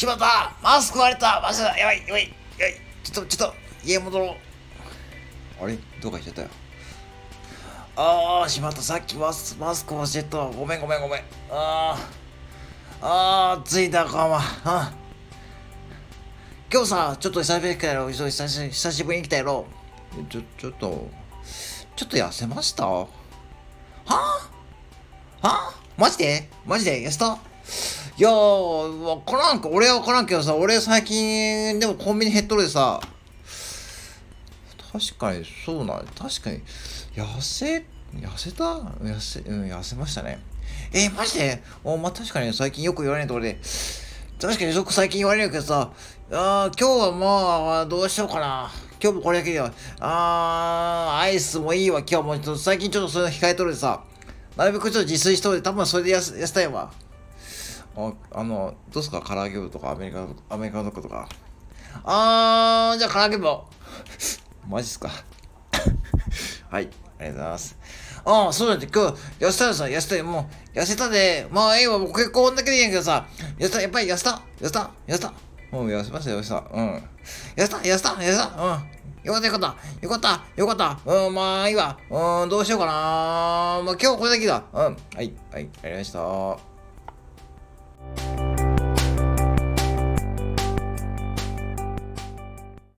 しまったマスク割れたマジだやばいやばいやばい。ちょっとちょっと家戻ろう。あれ？どうかしちゃったよ。あーしまったさっきマスマスク忘れたごめんごめんごめん。あーあー着いたかまあ今日さちょっと久しぶりに来たやろ。久し久しぶりに来たやろ。ちょちょっとちょっと痩せました？はあ？はマジで？マジで？痩せた？いやー、わからんか、俺はわからんけどさ、俺最近、でもコンビニ減っとるでさ、確かに、そうなん、確かに、痩せ、痩せた？痩せ、うん、痩せましたね。えー、マジで？おまあ、確かに最近よく言われないところで、確かによく最近言われるけどさ、あ今日はまあ、どうしようかな。今日もこれだけでは、あー、アイスもいいわ、今日も。ちょっと最近ちょっとそういうの控えとるでさ、なるべくちょっと自炊しとるで、多分それで痩せ痩せたいわ。ああの、どうすか？唐揚げ部とかアメリカアメリカのとか。あー、じゃあ唐揚げ部。マジっすか？はい、ありがとうございます。ああ、そうだって今日、痩せたらさ、痩せたよ、もう、痩せたで、まあ、ええわ、僕結構こんだけでいいんやけどさ、痩せた、やっぱり痩せた痩せた痩せたもうん、痩せましたよ、痩せた。うん。痩せた痩せた痩せたうん。よかったよかったよかったよかったうん、まあいいわ。うん、どうしようかなまあ今日これだけだ。うん。はい、はい、ありがとうございました。